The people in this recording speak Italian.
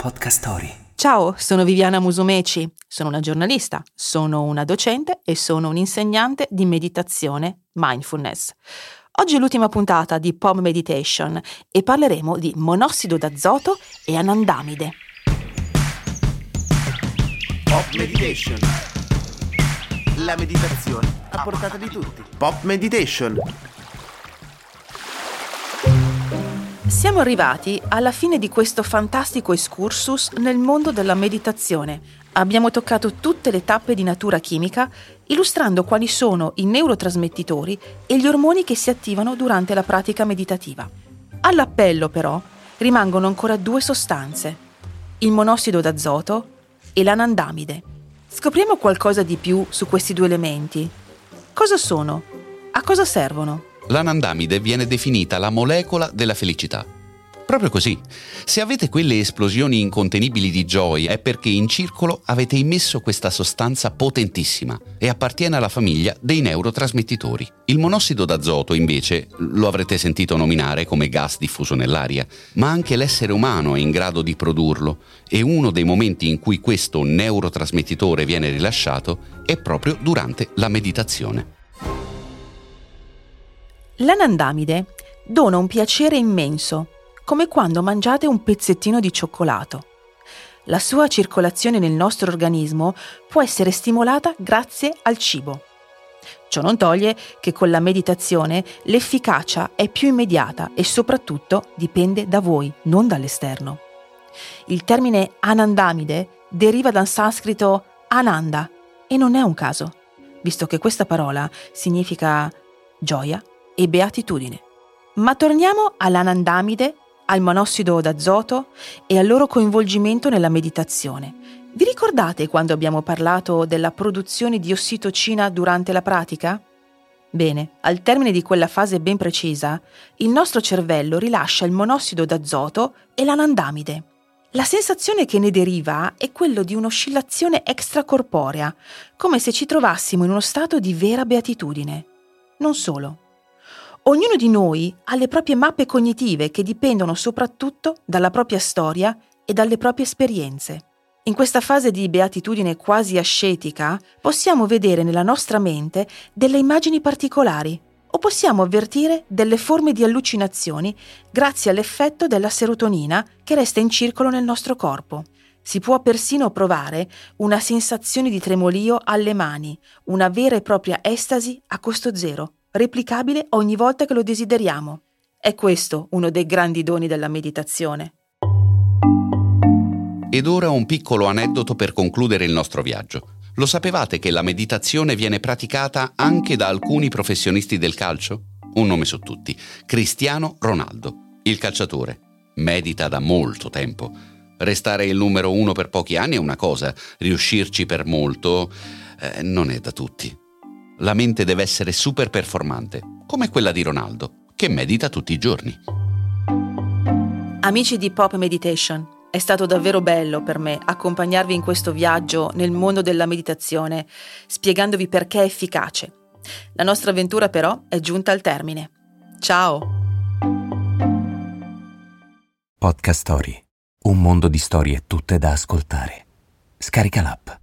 Podcast Story. Ciao, sono Viviana Musumeci, sono una giornalista, sono una docente e sono un insegnante di meditazione mindfulness. Oggi è l'ultima puntata di POM Meditation e parleremo di monossido d'azoto e anandamide. Pop Meditation. La meditazione a portata di tutti. Pop Meditation. Siamo arrivati alla fine di questo fantastico excursus nel mondo della meditazione. Abbiamo toccato tutte le tappe di natura chimica, illustrando quali sono i neurotrasmettitori e gli ormoni che si attivano durante la pratica meditativa. All'appello, però, rimangono ancora due sostanze, il monossido d'azoto e l'anandamide. Scopriamo qualcosa di più su questi due elementi. Cosa sono? A cosa servono? L'anandamide viene definita la molecola della felicità. Proprio così. Se avete quelle esplosioni incontenibili di gioia è perché in circolo avete immesso questa sostanza potentissima e appartiene alla famiglia dei neurotrasmettitori. Il monossido d'azoto, invece, lo avrete sentito nominare come gas diffuso nell'aria, ma anche l'essere umano è in grado di produrlo e uno dei momenti in cui questo neurotrasmettitore viene rilasciato è proprio durante la meditazione. L'anandamide dona un piacere immenso, come quando mangiate un pezzettino di cioccolato. La sua circolazione nel nostro organismo può essere stimolata grazie al cibo. Ciò non toglie che con la meditazione l'efficacia è più immediata e soprattutto dipende da voi, non dall'esterno. Il termine anandamide deriva dal sanscrito ananda e non è un caso, visto che questa parola significa gioia e beatitudine. Ma torniamo all'anandamide, al monossido d'azoto e al loro coinvolgimento nella meditazione. Vi ricordate quando abbiamo parlato della produzione di ossitocina durante la pratica? Bene, al termine di quella fase ben precisa, il nostro cervello rilascia il monossido d'azoto e l'anandamide. La sensazione che ne deriva è quello di un'oscillazione extracorporea, come se ci trovassimo in uno stato di vera beatitudine. Non solo. Ognuno di noi ha le proprie mappe cognitive che dipendono soprattutto dalla propria storia e dalle proprie esperienze. In questa fase di beatitudine quasi ascetica possiamo vedere nella nostra mente delle immagini particolari o possiamo avvertire delle forme di allucinazioni grazie all'effetto della serotonina che resta in circolo nel nostro corpo. Si può persino provare una sensazione di tremolio alle mani, una vera e propria estasi a costo zero replicabile ogni volta che lo desideriamo. È questo uno dei grandi doni della meditazione. Ed ora un piccolo aneddoto per concludere il nostro viaggio. Lo sapevate che la meditazione viene praticata anche da alcuni professionisti del calcio? Un nome su tutti, Cristiano Ronaldo, il calciatore. Medita da molto tempo. Restare il numero uno per pochi anni è una cosa, riuscirci per molto eh, non è da tutti. La mente deve essere super performante, come quella di Ronaldo, che medita tutti i giorni. Amici di Pop Meditation, è stato davvero bello per me accompagnarvi in questo viaggio nel mondo della meditazione, spiegandovi perché è efficace. La nostra avventura però è giunta al termine. Ciao! Podcast Story. Un mondo di storie tutte da ascoltare. Scarica l'app.